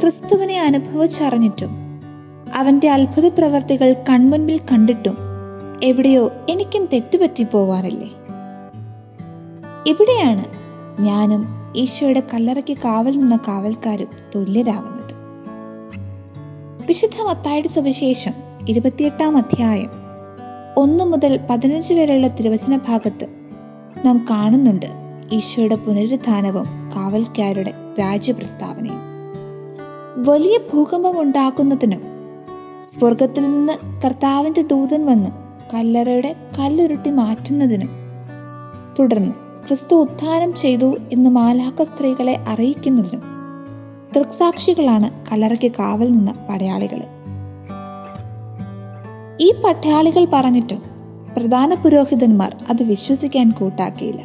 ക്രിസ്തുവിനെ അനുഭവിച്ചറിഞ്ഞിട്ടും അവന്റെ അത്ഭുത പ്രവർത്തികൾ കൺമുൻപിൽ കണ്ടിട്ടും എവിടെയോ എനിക്കും തെറ്റുപറ്റി പോവാറില്ലേ? ഇവിടെയാണ് ഞാനും ഈശോയുടെ കല്ലറയ്ക്ക് കാവൽ നിന്ന കാവൽക്കാരും തുല്യരാകുന്നത് വിശുദ്ധ മത്തായുടെ സുവിശേഷം ഇരുപത്തിയെട്ടാം അധ്യായം ഒന്ന് മുതൽ പതിനഞ്ച് വരെയുള്ള തിരുവചന ഭാഗത്ത് നാം കാണുന്നുണ്ട് ഈശോയുടെ പുനരുത്ഥാനവും കാവൽക്കാരുടെ രാജ്യപ്രസ്താവനയും. വലിയ ഭൂകമ്പം ഉണ്ടാക്കുന്നതിനും സ്വർഗത്തിൽ നിന്ന് കർത്താവിന്റെ ദൂതൻ വന്ന് കല്ലറയുടെ കല്ലുരുട്ടി മാറ്റുന്നതിനും തുടർന്ന് ക്രിസ്തു ഉത്ഥാനം ചെയ്തു എന്ന് മാലാക്ക സ്ത്രീകളെ അറിയിക്കുന്നതിനും ദൃക്സാക്ഷികളാണ് കല്ലറയ്ക്ക് കാവൽ നിന്ന പടയാളികൾ. ഈ പടയാളികൾ പറഞ്ഞിട്ടും പ്രധാന പുരോഹിതന്മാർ അത് വിശ്വസിക്കാൻ കൂട്ടാക്കിയില്ല.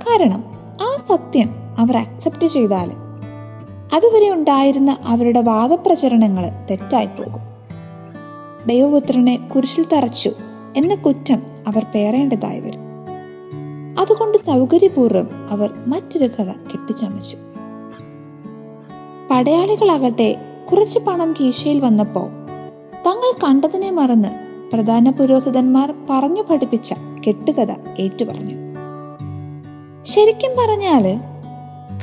കാരണം ആ സത്യം അവർ അക്സെപ്റ്റ് ചെയ്താൽ അതുവരെ ഉണ്ടായിരുന്ന അവരുടെ വാദപ്രചരണങ്ങൾ തെറ്റായി പോകും. ദൈവപുത്രനെ കുരിശിൽ തറച്ചു എന്ന കുറ്റം അവർ പേറേണ്ടതായി വരും. അതുകൊണ്ട് സൗകര്യപൂർവം അവർ മറ്റൊരു കഥ കെട്ടിച്ചമച്ചു. പടയാളികളാകട്ടെ കുറച്ച് പണം കീശയിൽ വന്നപ്പോൾ തങ്ങൾ കണ്ടതിനെ മറന്ന് പ്രധാന പുരോഹിതന്മാർ പറഞ്ഞു പഠിപ്പിച്ച കെട്ടുകഥ ഏറ്റുപറഞ്ഞു. ശരിക്കും പറഞ്ഞാൽ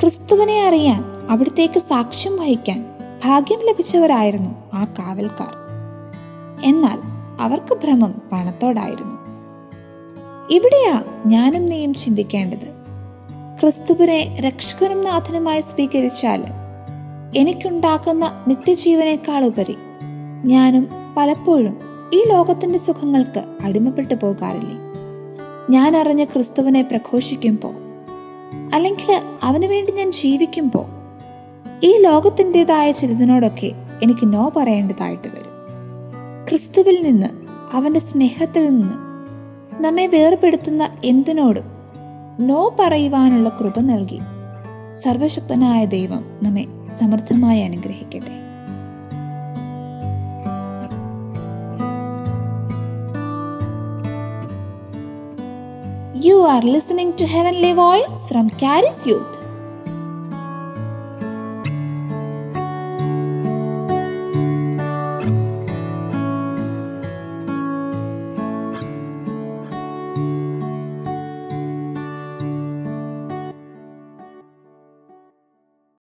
ക്രിസ്തുവിനെ അറിയാൻ അവിടത്തേക്ക് സാക്ഷ്യം വഹിക്കാൻ ഭാഗ്യം ലഭിച്ചവരായിരുന്നു ആ കാവൽക്കാർ. എന്നാൽ അവർക്ക് ഭ്രമം പണത്തോടായിരുന്നു. ഇവിടെയാ ഞാനും നീയും ചിന്തിക്കേണ്ടത്. ക്രിസ്തുവിനെ രക്ഷകനും നാഥനുമായി സ്വീകരിച്ചാൽ എനിക്കുണ്ടാക്കുന്ന നിത്യജീവനേക്കാൾ ഉപരി ഞാനും പലപ്പോഴും ഈ ലോകത്തിന്റെ സുഖങ്ങൾക്ക് അടിമപ്പെട്ടു പോകാറില്ലേ? ഞാൻ അറിഞ്ഞ ക്രിസ്തുവിനെ പ്രഘോഷിക്കുമ്പോൾ അല്ലെങ്കിൽ അവന് വേണ്ടി ഞാൻ ജീവിക്കുമ്പോൾ ഈ ലോകത്തിന്റെതായ ചിലതിനോടൊക്കെ എനിക്ക് നോ പറയേണ്ടതായിട്ട് വരും ക്രിസ്തുവിൽ നിന്ന് അവന്റെ സ്നേഹത്തിൽ നിന്ന് നമ്മെ വേർപെടുത്തുന്ന എന്തിനോടും നോ പറയുവാനുള്ള കൃപ നൽകി സർവശക്തനായ ദൈവം നമ്മെ സമൃദ്ധമായി അനുഗ്രഹിക്കട്ടെ You are listening to Heavenly Voice from Charis Youth.